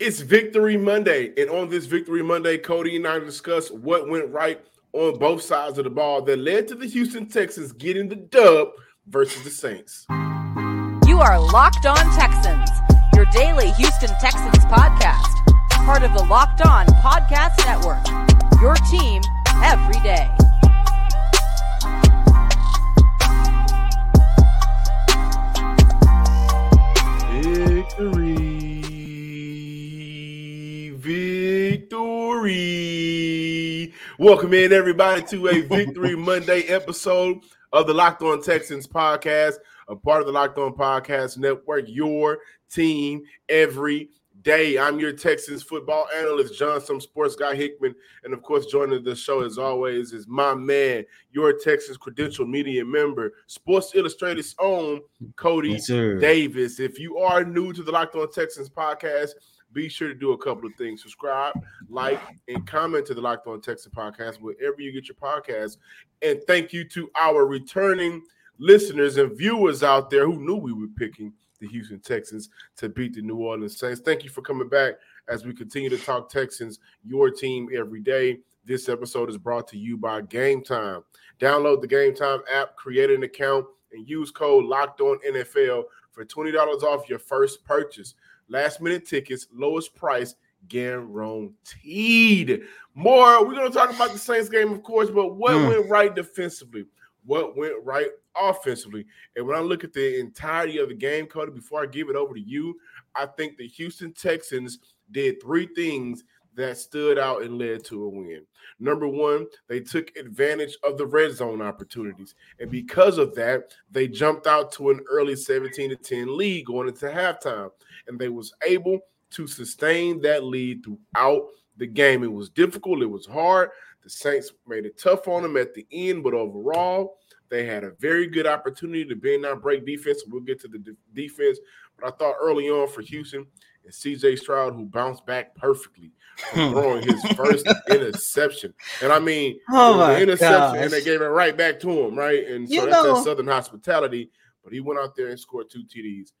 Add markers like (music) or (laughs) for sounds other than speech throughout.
It's Victory Monday, and on this Victory Monday, Coty and I discuss what went right on both sides of the ball that led to the Houston Texans getting the dub versus the Saints. You are Locked On Texans, your daily Houston Texans podcast, part of the Locked On Podcast Network. Your team every day. Victory. Welcome in, everybody, to a Victory Monday episode of the Locked On Texans podcast, a part of the Locked On Podcast Network, your team every day. I'm your Texans football analyst, John, some sports guy Hickman. And of course, joining the show as always is my man, your Texas credential media member, Sports Illustrated's own Coty Yes. Davis. If you are new to the Locked On Texans podcast, be sure to do a couple of things. Subscribe, like, and comment to the Locked On Texas podcast wherever you get your podcast. And thank you to our returning listeners and viewers out there who knew we were picking the Houston Texans to beat the New Orleans Saints. Thank you for coming back as we continue to talk Texans, your team every day. This episode is brought to you by Game Time. Download the Game Time app, create an account, and use code Locked On NFL for twenty dollars off your first purchase. Last minute tickets, lowest price guaranteed. More, we're going to talk about the Saints game, of course, but what Mm. went right defensively? What went right offensively? And when I look at the entirety of the game, Coty, before I give it over to you, I think the Houston Texans did three things that stood out and led to a win. Number one, they took advantage of the red zone opportunities. And because of that, they jumped out to an early 17 to 10 lead going into halftime. And they was able to sustain that lead throughout the game. It was difficult, it was hard. The Saints made it tough on them at the end, but overall, they had a very good opportunity to bend down break defense. We'll get to the de- defense, but I thought early on for Houston and CJ Stroud, who bounced back perfectly from throwing his first (laughs) interception. And I mean, Oh it was my interception, and they gave it right back to him, right? And so You that's know- that Southern hospitality. But he went out there and scored two TDs.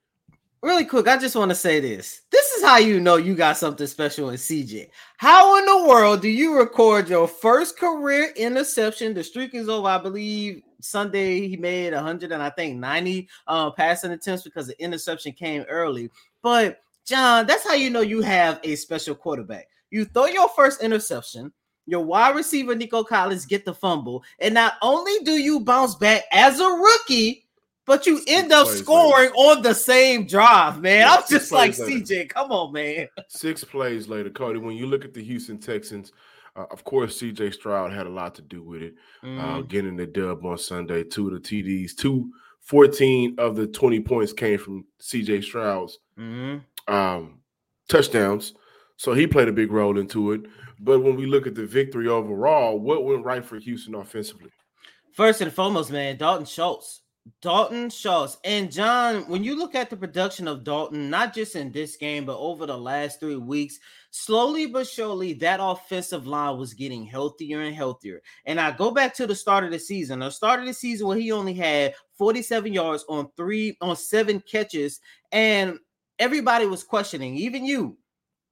Really quick, I just want to say this. This is how you know you got something special in CJ. How in the world do you record your first career interception? The streak is over, I believe. Sunday he made 100 and I think 90 uh, passing attempts because the interception came early. But John, that's how you know you have a special quarterback. You throw your first interception, your wide receiver Nico Collins get the fumble, and not only do you bounce back as a rookie, but you end up plays later. scoring on the same drive, man. Yeah, I'm just like later. CJ. Come on, man. Six plays later, Coty, when you look at the Houston Texans, uh, of course, CJ Stroud had a lot to do with it. Mm-hmm. uh, getting the dub on Sunday. Two of the TDs, two 14 of the 20 points came from CJ Stroud's Mhm. Um, touchdowns. So he played a big role into it. But when we look at the victory overall, what went right for Houston offensively? First and foremost, man, Dalton Schultz. Dalton Schultz. And John, when you look at the production of Dalton, not just in this game, but over the last three weeks, slowly but surely that offensive line was getting healthier and healthier. And I go back to the start of the season. The start of the season where he only had 47 yards on three on seven catches, and everybody was questioning, even you.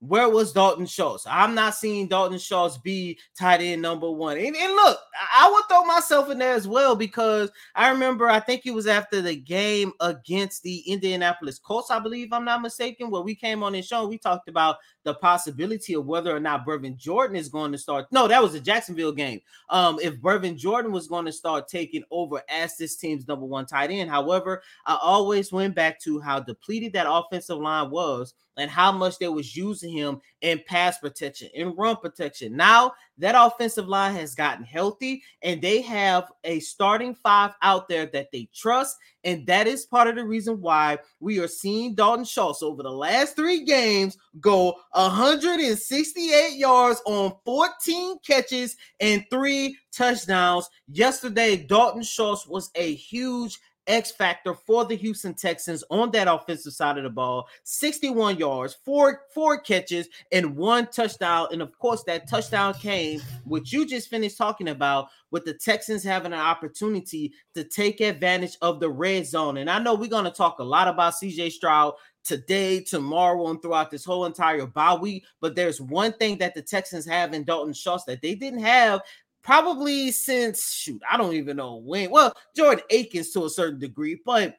Where was Dalton Schultz? I'm not seeing Dalton Schultz be tight end number one. And, and look, I would throw myself in there as well because I remember, I think it was after the game against the Indianapolis Colts, I believe I'm not mistaken, where we came on this show. We talked about the possibility of whether or not Brevin Jordan is going to start. No, that was the Jacksonville game. Um, if Brevin Jordan was going to start taking over as this team's number one tight end. However, I always went back to how depleted that offensive line was and how much they was using him in pass protection, in run protection. Now that offensive line has gotten healthy and they have a starting five out there that they trust. And that is part of the reason why we are seeing Dalton Schultz over the last three games go 168 yards on 14 catches and three touchdowns. Yesterday, Dalton Schultz was a huge X factor for the Houston Texans on that offensive side of the ball. 61 yards, four four catches, and one touchdown. And of course, that touchdown came, which you just finished talking about, with the Texans having an opportunity to take advantage of the red zone. And I know we're going to talk a lot about CJ Stroud today, tomorrow, and throughout this whole entire bye week. But there's one thing that the Texans have in Dalton Schultz that they didn't have probably since shoot, I don't even know when. Well, Jordan Akins to a certain degree, but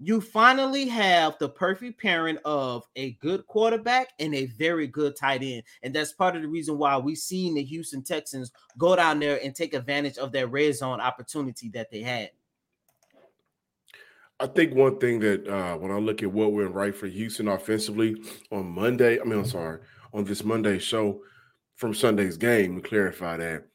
you finally have the perfect pairing of a good quarterback and a very good tight end. And that's part of the reason why we've seen the Houston Texans go down there and take advantage of that red zone opportunity that they had. I think one thing that uh, when I look at what went right for Houston offensively on Monday, I mean, I'm sorry, on this Monday show from Sunday's game, clarify that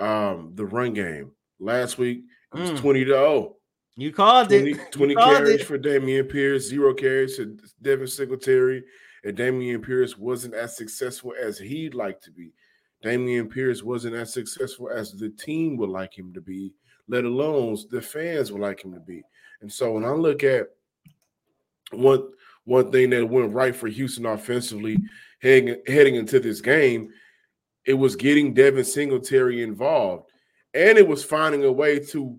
um, the run game last week it was mm. 20 to 0. You called 20, it. 20 called carries it. for Dameon Pierce, zero carries to Devin Singletary. And Dameon Pierce wasn't as successful as he'd like to be. Dameon Pierce wasn't as successful as the team would like him to be, let alone the fans would like him to be. And so when I look at one one thing that went right for Houston offensively heading, heading into this game, it was getting Devin Singletary involved. And it was finding a way to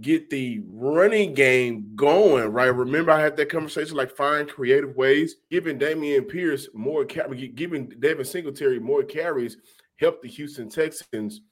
get the running game going, right? Remember, I had that conversation like find creative ways, giving Dameon Pierce more, giving Devin Singletary more carries, help the Houston Texans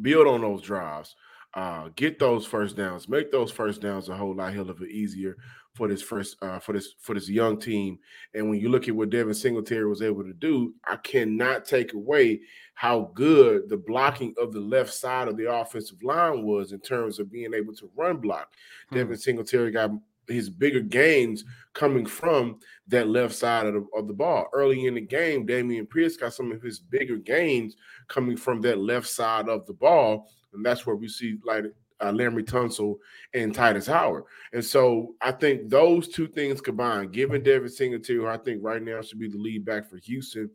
build on those drives, uh, get those first downs, make those first downs a whole lot hell of it easier for this first uh, for this for this young team. And when you look at what Devin Singletary was able to do, I cannot take away how good the blocking of the left side of the offensive line was in terms of being able to run block. Hmm. Devin Singletary got his bigger gains coming from that left side of the, of the ball. Early in the game, Dameon Pierce got some of his bigger gains coming from that left side of the ball. And that's where we see like uh, Laremy Tunsil and Tytus Howard. And so I think those two things combined, given Devin Singletary, who I think right now should be the lead back for Houston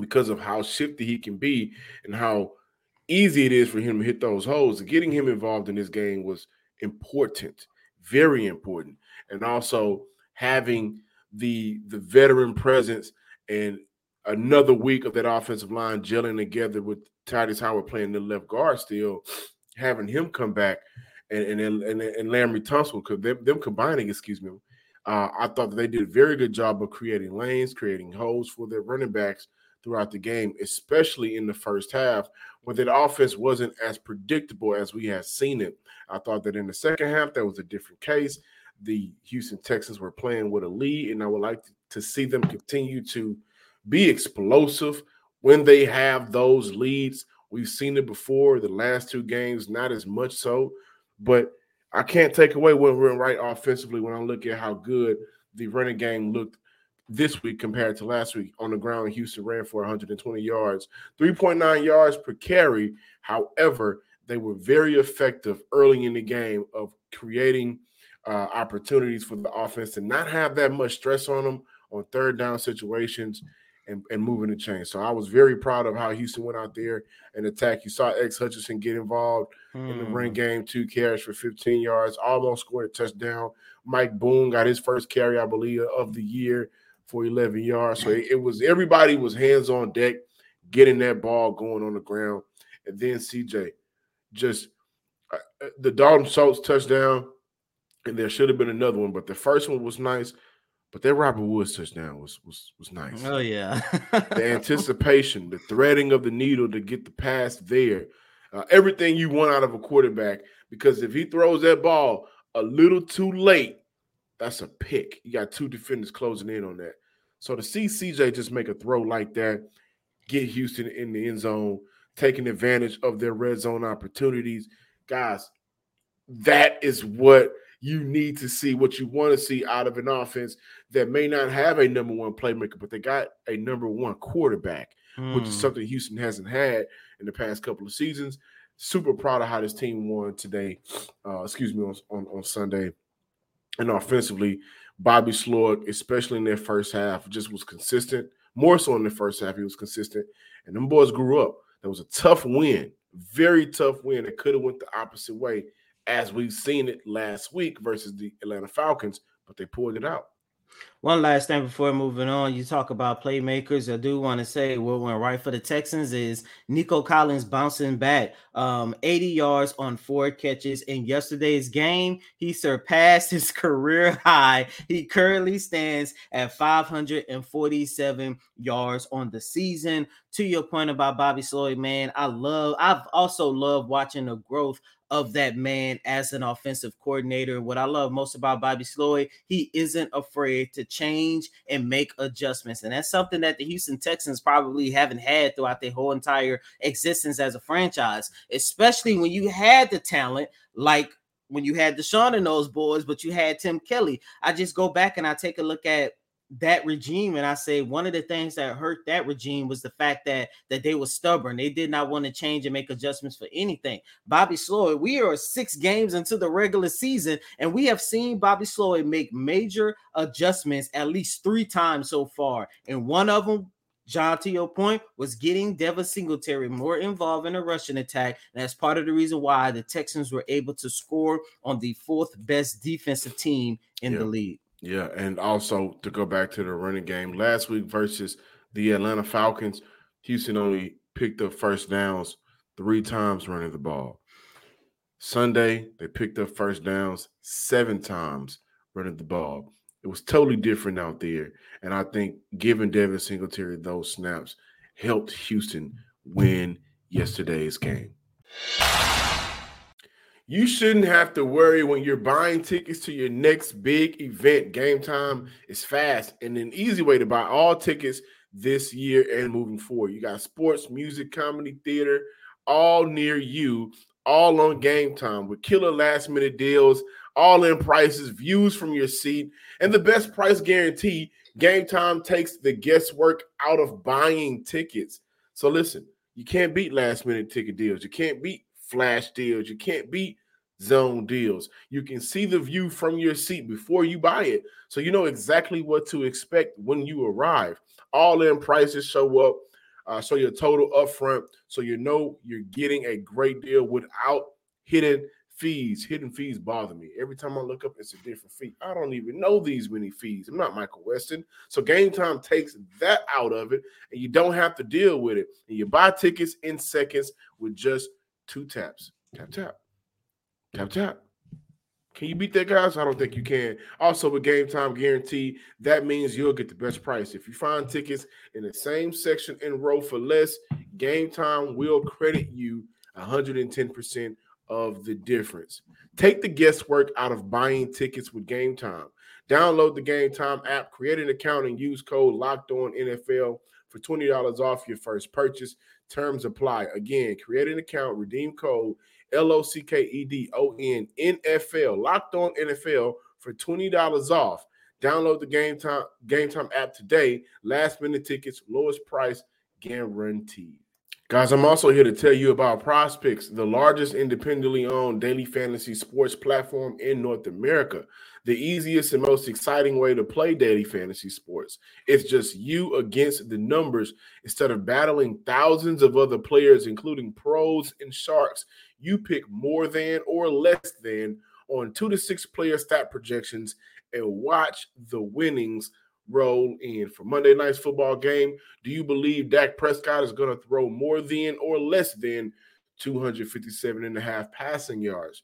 because of how shifty he can be and how easy it is for him to hit those holes. Getting him involved in this game was important, very important. And also having the the veteran presence and another week of that offensive line gelling together with Tytus Howard playing the left guard still having him come back and and and, and Laremy Tunsil, because them, them combining, excuse me, uh, I thought that they did a very good job of creating lanes, creating holes for their running backs throughout the game, especially in the first half, when the offense wasn't as predictable as we had seen it. I thought that in the second half, that was a different case. The Houston Texans were playing with a lead, and I would like to see them continue to be explosive when they have those leads We've seen it before. The last two games, not as much so, but I can't take away what we're right offensively when I look at how good the running game looked this week compared to last week. On the ground, Houston ran for 120 yards, 3.9 yards per carry. However, they were very effective early in the game of creating uh, opportunities for the offense to not have that much stress on them on third down situations and, and moving the chain. So I was very proud of how Houston went out there and attacked. You saw X Hutchinson get involved hmm. in the run hmm. game, two carries for 15 yards, almost scored a touchdown. Mike Boone got his first carry, I believe, of the year for 11 yards. So it, it was everybody was hands on deck, getting that ball going on the ground. And then CJ just uh, uh, the Dalton Schultz touchdown, and there should have been another one, but the first one was nice. But that Robert Woods touchdown was was was nice. Oh yeah, the (laughs) anticipation, the threading of the needle to get the pass there, uh, everything you want out of a quarterback. Because if he throws that ball a little too late, that's a pick. You got two defenders closing in on that. So to see CJ just make a throw like that, get Houston in the end zone, taking advantage of their red zone opportunities, guys, that is what you need to see what you want to see out of an offense that may not have a number one playmaker, but they got a number one quarterback, mm. which is hmm. something Houston hasn't had in the past couple of seasons. Super proud of how this team won today. Uh, excuse me on, on, on Sunday, and offensively, Bobby Slowik, especially in their first half, just was consistent. More so in the first half, he was consistent, and them boys grew up. That was a tough win, very tough win. It could have went the opposite way as we've seen it last week versus the Atlanta Falcons, but they pulled it out. One last thing before moving on, you talk about playmakers. I do want to say what went right for the Texans is Nico Collins bouncing back, um, 80 yards on four catches in yesterday's game. He surpassed (laughs) his career high. He currently stands at 547 yards on the season. To your point about Bobby Slowik, man, I love. I've also loved watching the growth of that man as an offensive coordinator. What I love most about Bobby Slowik, he isn't afraid to change and make adjustments. And that's something that the Houston Texans probably haven't had throughout their whole entire existence as a franchise, especially when you had the talent like when you had Deshaun and those boys, but you had Tim Kelly. I just go back and I take a look at that regime and i say one of the things that hurt that regime was the fact that that they were stubborn they did not want to change and make adjustments for anything bobby slowik we are six games into the regular season and we have seen bobby slowik make major adjustments at least three times so far and one of them John, to your point, was getting Devin Singletary more involved in a rushing attack. And that's part of the reason why the Texans were able to score on the fourth best defensive team in the league. Yeah, and also to go back to the running game last week versus the Atlanta Falcons, Houston only picked up first downs three times running the ball. Sunday, they picked up first downs seven times running the ball. It was totally different out there. And I think giving Devin Singletary those snaps helped Houston win yesterday's game. You shouldn't have to worry when you're buying tickets to your next big event. Game time is fast and an easy way to buy all tickets this year and moving forward. You got sports, music, comedy, theater, all near you, all on game time with killer last minute deals, all in prices, views from your seat, and the best price guarantee. Game time takes the guesswork out of buying tickets. So listen, you can't beat last minute ticket deals. You can't beat flash deals. You can't beat zone deals. You can see the view from your seat before you buy it. So you know exactly what to expect when you arrive. All in prices show up. Uh, so your total upfront. So you know you're getting a great deal without hidden fees. Hidden fees bother me. Every time I look up, it's a different fee. I don't even know these many fees. I'm not Michael Weston. So Game Time takes that out of it, and you don't have to deal with it. And you buy tickets in seconds with just two taps. Tap tap. Tap tap. Can you beat that, guys? I don't think you can. Also, with game time guarantee, that means you'll get the best price. If you find tickets in the same section and row for less, game time will credit you 110% of the difference. Take the guesswork out of buying tickets with game time. Download the game time app, create an account, and use code locked on NFL for $20 off your first purchase. Terms apply. Again, create an account, redeem code L O C K E D O N NFL, locked on NFL for $20 off. Download the Game Time Game Time app today. Last minute tickets, lowest price guaranteed. Guys, I'm also here to tell you about PrizePicks, the largest independently owned daily fantasy sports platform in North America. The easiest and most exciting way to play daily fantasy sports. It's just you against the numbers instead of battling thousands of other players, including pros and sharks you pick more than or less than on two to six player stat projections and watch the winnings roll in. For Monday night's football game, do you believe Dak Prescott is going to throw more than or less than 257 and a half passing yards?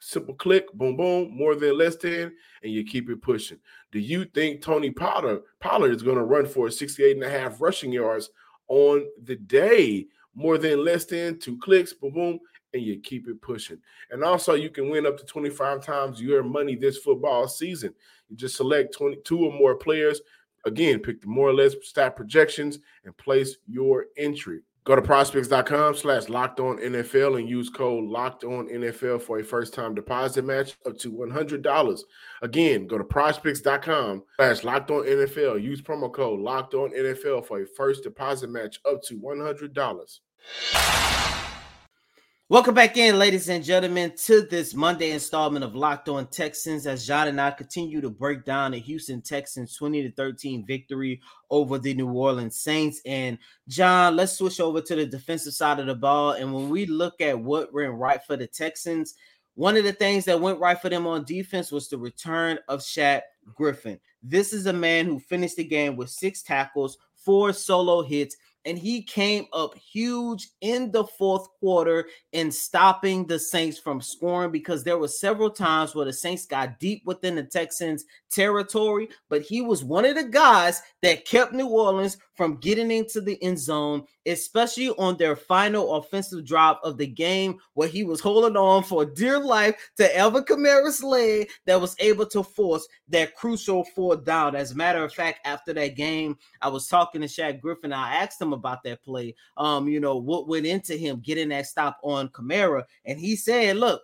Simple click, boom, boom, more than less than, and you keep it pushing. Do you think Tony Pollard, Pollard is going to run for 68 and a half rushing yards on the day? More than less than two clicks, boom, boom, and you keep it pushing. And also, you can win up to 25 times your money this football season. You just select 22 or more players. Again, pick the more or less stat projections and place your entry. Go to prizepicks.com slash locked on NFL and use code locked on NFL for a first time deposit match up to $100. Again, go to prizepicks.com slash locked on NFL. Use promo code locked on NFL for a first deposit match up to $100. Welcome back in, ladies and gentlemen, to this Monday installment of Locked On Texans. As John and I continue to break down the Houston Texans 20 to 13 victory over the New Orleans Saints. And John, let's switch over to the defensive side of the ball. And when we look at what went right for the Texans, One of the things that went right for them on defense was the return of Shaq Griffin. This is a man who finished the game with six tackles, four solo hits, and he came up huge in the fourth quarter in stopping the Saints from scoring because there were several times where the Saints got deep within the Texans territory, but he was one of the guys that kept New Orleans from getting into the end zone, especially on their final offensive drive of the game, where he was holding on for dear life to Alvin Kamara's leg that was able to force that crucial fourth down. As a matter of fact, after that game, I was talking to Shaq Griffin. I asked him about that play. Um, you know, what went into him getting that stop on Kamara, and he said, "Look."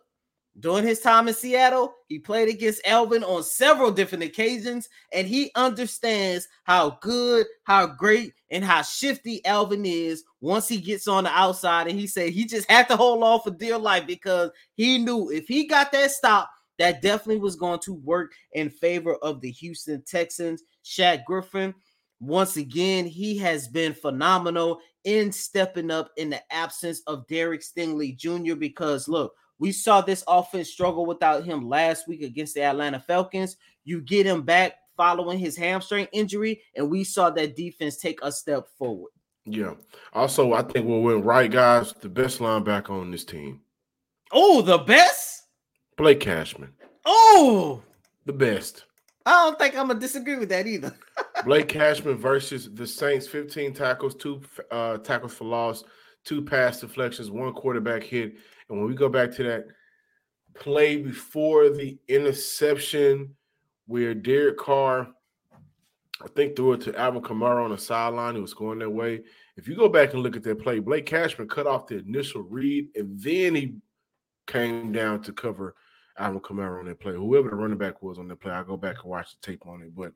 During his time in Seattle, he played against Alvin on several different occasions, and he understands how good, how great, and how shifty Alvin is once he gets on the outside. And he said he just had to hold on for dear life because he knew if he got that stop, that definitely was going to work in favor of the Houston Texans. Shaq Griffin, once again, he has been phenomenal in stepping up in the absence of Derek Stingley Jr. Because look, we saw this offense struggle without him last week against the Atlanta Falcons. You get him back following his hamstring injury, and we saw that defense take a step forward. Yeah. Also, I think what went right, guys, the best linebacker on this team. Oh, the best? Blake Cashman. Oh, the best. I don't think I'm gonna disagree with that either. (laughs) Blake Cashman versus the Saints, 15 tackles, two uh, tackles for loss, two pass deflections, one quarterback hit. And when we go back to that play before the interception, where Derek Carr, I think, threw it to Alvin Kamara on the sideline, he was going that way. If you go back and look at that play, Blake Cashman cut off the initial read, and then he came down to cover Alvin Kamara on that play. Whoever the running back was on that play, I go back and watch the tape on it. But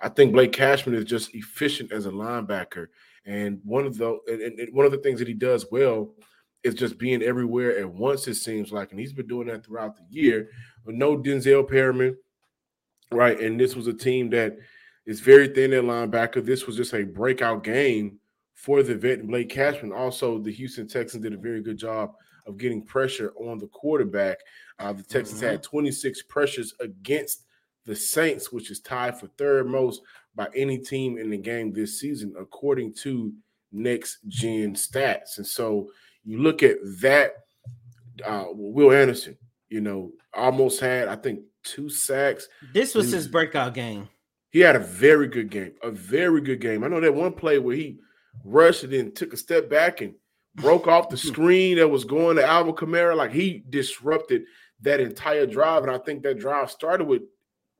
I think Blake Cashman is just efficient as a linebacker, and one of the and, and one of the things that he does well is just being everywhere at once. It seems like, and he's been doing that throughout the year. But no Denzel Perryman, right? And this was a team that is very thin at linebacker. This was just a breakout game for the vet and Blake Cashman. Also, the Houston Texans did a very good job of getting pressure on the quarterback. Uh, the Texans mm-hmm. had 26 pressures against the Saints, which is tied for third most by any team in the game this season, according to next gen stats. And so you look at that, uh, Will Anderson, you know, almost had, I think, two sacks. This was his breakout game. He had a very good game, a very good game. I know that one play where he rushed and then took a step back and broke off the (laughs) screen that was going to Alvin Kamara. Like he disrupted that entire drive. And I think that drive started with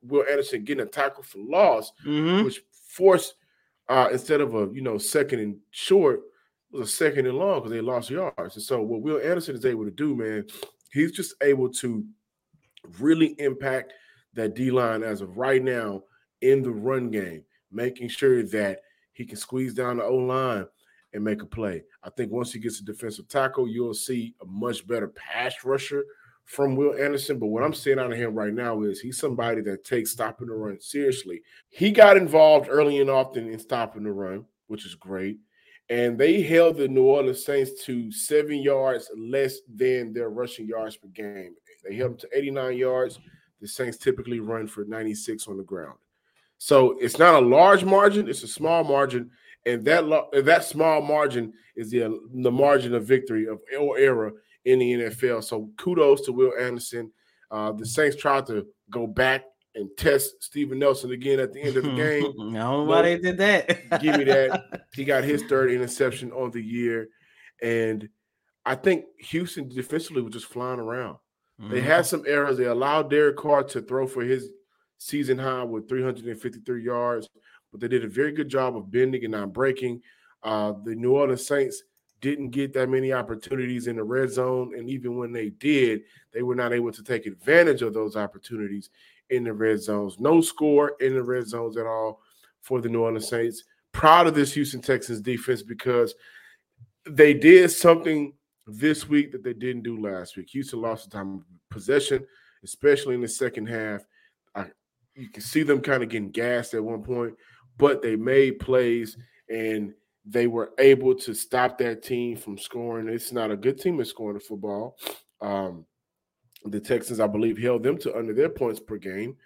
Will Anderson getting a tackle for loss, mm-hmm. which forced uh, instead of a you know second and short, was a second and long because they lost yards. And so what Will Anderson is able to do, man, he's just able to really impact that D line as of right now in the run game, making sure that he can squeeze down the O line and make a play. I think once he gets a defensive tackle, you'll see a much better pass rusher from Will Anderson. But what I'm out of him right now is he's somebody that takes stopping the run seriously. He got involved early and often in stopping the run, which is great and they held the New Orleans Saints to seven yards less than their rushing yards per game. They held them to 89 yards. The Saints typically run for 96 on the ground. So it's not a large margin, it's a small margin. And that that small margin is the, the margin of victory of or error in the NFL. So kudos to Will Anderson. Uh, the Saints tried to go back and test Steven Nelson again at the end of the (laughs) game. I don't know why they did that. give me that. (laughs) He got his third interception on the year. And I think Houston defensively was just flying around. Mm-hmm. They had some errors. They allowed Derek Carr to throw for his season high with 353 yards, but they did a very good job of bending and not breaking. Uh, the New Orleans Saints didn't get that many opportunities in the red zone. And even when they did, they were not able to take advantage of those opportunities in the red zones. No score in the red zones at all for the New Orleans Saints. Proud of this Houston Texans defense because they did something this week that they didn't do last week. Houston lost the time of possession, especially in the second half. I, you can see them kind of getting gassed at one point, but they made plays and they were able to stop that team from scoring. It's not a good team at scoring the football. Um, The Texans, I believe, held them to under their points per game.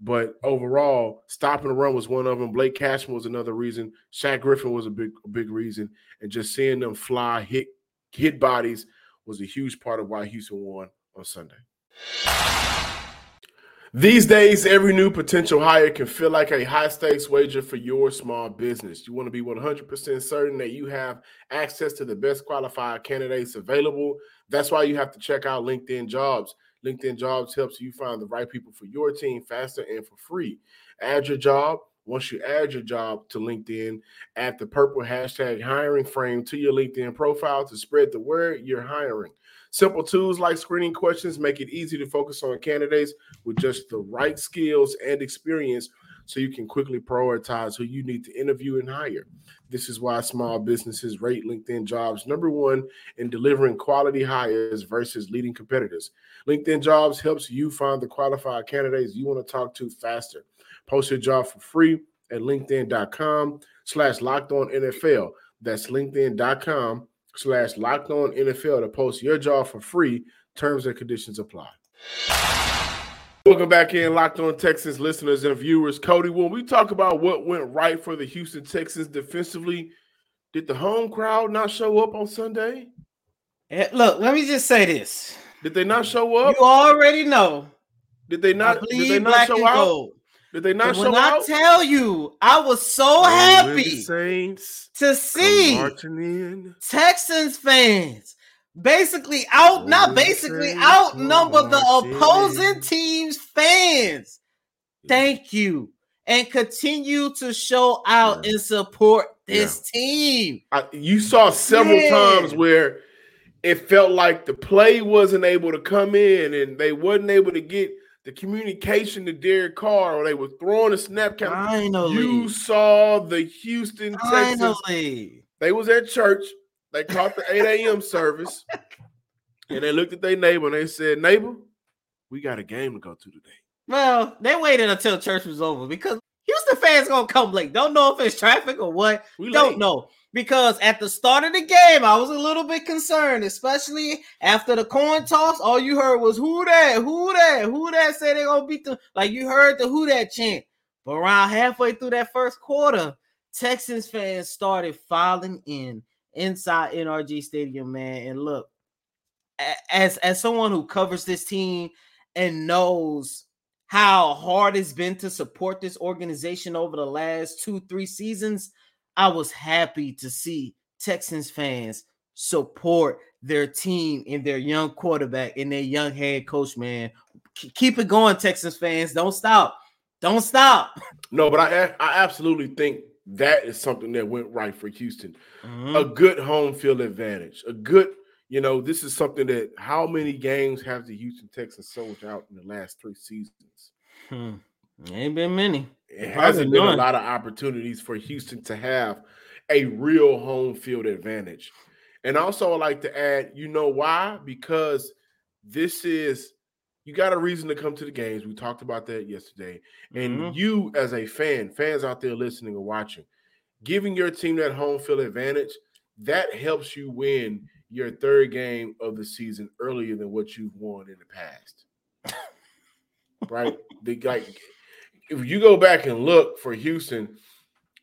But overall, stopping the run was one of them. Blake Cashman was another reason. Shaq Griffin was a big, big reason, and just seeing them fly, hit, hit bodies was a huge part of why Houston won on Sunday. These days, every new potential hire can feel like a high stakes wager for your small business. You want to be 100% certain that you have access to the best qualified candidates available. That's why you have to check out LinkedIn Jobs. LinkedIn Jobs helps you find the right people for your team faster and for free. Add your job. Once you add your job to LinkedIn, add the purple hashtag hiring frame to your LinkedIn profile to spread the word you're hiring. Simple tools like screening questions make it easy to focus on candidates with just the right skills and experience so you can quickly prioritize who you need to interview and hire. This is why small businesses rate LinkedIn jobs number one in delivering quality hires versus leading competitors. LinkedIn jobs helps you find the qualified candidates you want to talk to faster. Post your job for free at LinkedIn.com slash locked on NFL. That's LinkedIn.com slash locked on NFL to post your job for free. Terms and conditions apply. Welcome back in, Locked On Texans listeners and viewers. Coty, when we talk about what went right for the Houston Texans defensively, did the home crowd not show up on Sunday? Eh, look, let me just say this. Did they not show up? You already know. Did they not? Did they not show out? Gold. Did they not and show when out? I tell you, I was so happy Saints to see Texans fans basically out, not basically outnumber the opposing team's fans. Thank you. And continue to show out yeah. and support this yeah. team. I, you saw several yeah. times where it felt like the play wasn't able to come in and they wasn't able to get the communication to Derek Carr or they were throwing a snap count. Finally. You saw the Houston Texans. Finally. They was at church. They caught the 8 a.m. (laughs) service. And they looked at their neighbor and they said, Neighbor, we got a game to go to today. Well, they waited until church was over because Houston fans gonna come late. Don't know if it's traffic or what. We Don't late. know because at the start of the game, I was a little bit concerned, especially after the coin toss. All you heard was who that, who that, who that said they gonna beat them. Like you heard the who that chant. But around halfway through that first quarter, Texans fans started filing in inside NRG Stadium, man. And look, as as someone who covers this team and knows how hard it's been to support this organization over the last two, three seasons, I was happy to see Texans fans support their team and their young quarterback and their young head coach, man. Keep it going, Texans fans. Don't stop. Don't stop. No, but I I absolutely think that is something that went right for Houston. Mm-hmm. A good home field advantage. A good, you know, this is something that how many games have the Houston Texans sold out in the last three seasons? Hmm. Ain't been many. It hasn't been a lot of opportunities for Houston to have a real home field advantage. And also, I like to add, you know why? Because this is you got a reason to come to the games. We talked about that yesterday. And mm-hmm. you, as a fan, fans out there listening or watching, giving your team that home field advantage, that helps you win your third game of the season earlier than what you've won in the past. (laughs) right? The like if you go back and look for Houston,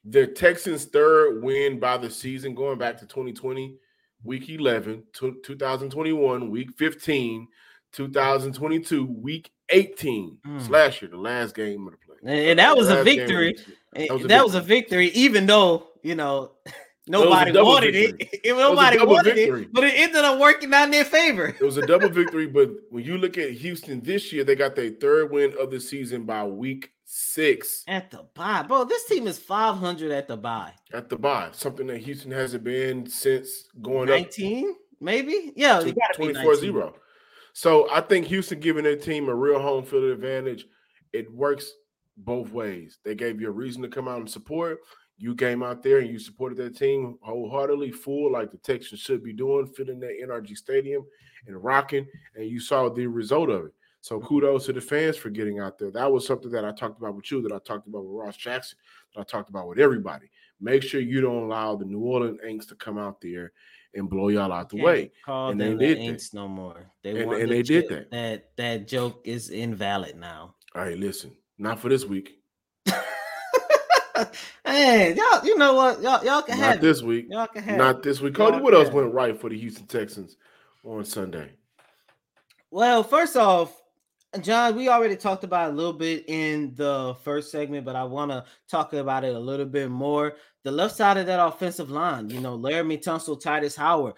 the Texans' third win by the season going back to 2020, week 11, 2021, week 15, 2022, week 18. Mm. last year, the last game of the play. And that was a victory. That, was a, that victory. was a victory, even though, you know, (laughs) nobody wanted victory. (laughs) it. Nobody it wanted victory. it, but it ended up working out in their favor. It was a double (laughs) victory, but when you look at Houston this year, they got their third win of the season by week six at the buy, bro. This team is 500 at the buy. At the buy, something that Houston hasn't been since going 19, maybe. Yeah, 24 0. So I think Houston giving their team a real home field advantage. It works both ways. They gave you a reason to come out and support. You came out there and you supported that team wholeheartedly, full like the Texans should be doing, filling that NRG Stadium and rocking, and you saw the result of it. So kudos to the fans for getting out there. That was something that I talked about with you, that I talked about with Ross Jackson, that I talked about with everybody. Make sure you don't allow the New Orleans Aints to come out there and blow y'all out the way. And they the did that. Inks no more. They And- and they did that. That that joke is invalid now. All right, listen, not for this week, (laughs) hey, y'all, you know what? Y'all, y'all can have it. not have this it. week, Y'all can have not it. this week. Y'all Coty, what else went right for the Houston Texans on Sunday? Well, first off, John, we already talked about a little bit in the first segment, but I want to talk about it a little bit more. The left side of that offensive line, you know, Laremy Tunsil, Tytus Howard.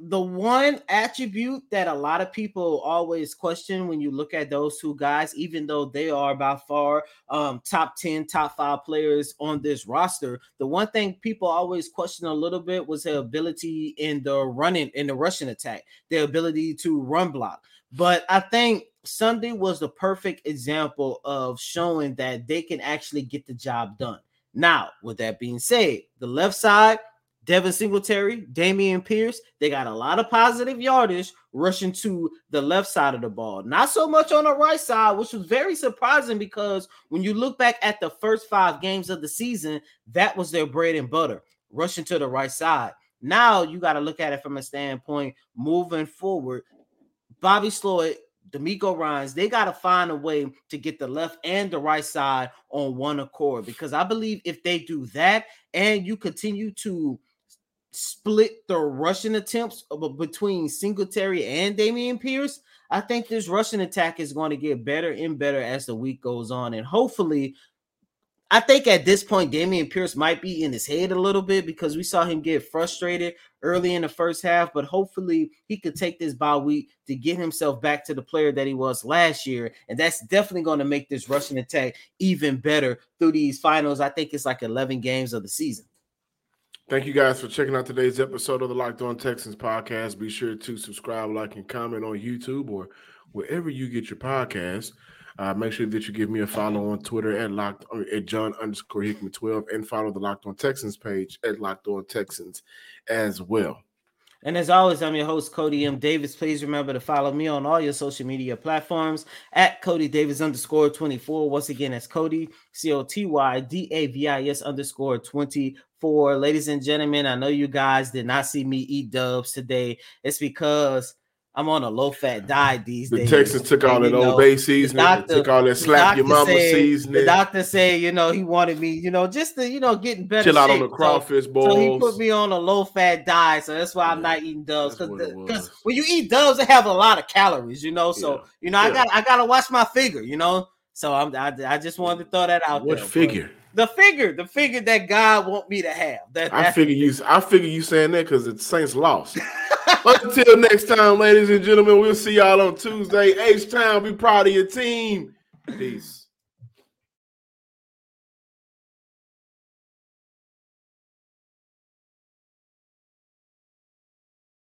The one attribute that a lot of people always question when you look at those two guys, even though they are by far um, top 10, top five players on this roster, the one thing people always question a little bit was their ability in the running, in the rushing attack, their ability to run block. But I think Sunday was the perfect example of showing that they can actually get the job done. Now, with that being said, the left side, Devin Singletary, Dameon Pierce, they got a lot of positive yardage rushing to the left side of the ball. Not so much on the right side, which was very surprising because when you look back at the first five games of the season, that was their bread and butter, rushing to the right side. Now you got to look at it from a standpoint moving forward. Bobby Sloyd, DeMeco Ryans, they got to find a way to get the left and the right side on one accord because I believe if they do that and you continue to split the rushing attempts uh, of- between Singletary and Dameon Pierce, I think this rushing attack is going to get better and better as the week goes on. And hopefully, I think at this point, Dameon Pierce might be in his head a little bit because we saw him get frustrated early in the first half. But hopefully, he could take this bye week to get himself back to the player that he was last year. And that's definitely going to make this rushing attack even better through these finals. I think it's like 11 games of the season. Thank you guys for checking out today's episode of the Locked On Texans podcast. Be sure to subscribe, like, and comment on YouTube or wherever you get your podcasts. Uh, make sure that you give me a follow on Twitter at locked at John underscore Hickman 12 and follow the Locked On Texans page at Locked On Texans as well. And as always, I'm your host, Coty M. Davis. Please remember to follow me on all your social media platforms at Coty Davis underscore 24. Once again, that's Coty, C O T Y D A V I S underscore 24. Ladies and gentlemen, I know you guys did not see me eat dubs today. It's because I'm on a low fat diet these days The days. Texans took all that old bay seasoning, doctor- took all that slap your mama said- seasoning, The doctor said, you know, he wanted me, you know, just to, you know, getting better chill out on the So- crawfish balls. so he put me on a low fat diet, so that's why I'm Yeah, not eating doves. Because when you eat doves, they have a lot of calories, you know. So Yeah, you know, I got I gotta watch my figure, you know. So I'm I, I just wanted to throw that out what there. figure? The figure, the figure that God want me to have. That, I figure you. I figure you saying that because the Saints lost. Until next time, ladies and gentlemen, we'll see y'all on Tuesday. H Town, be proud of your team. Peace.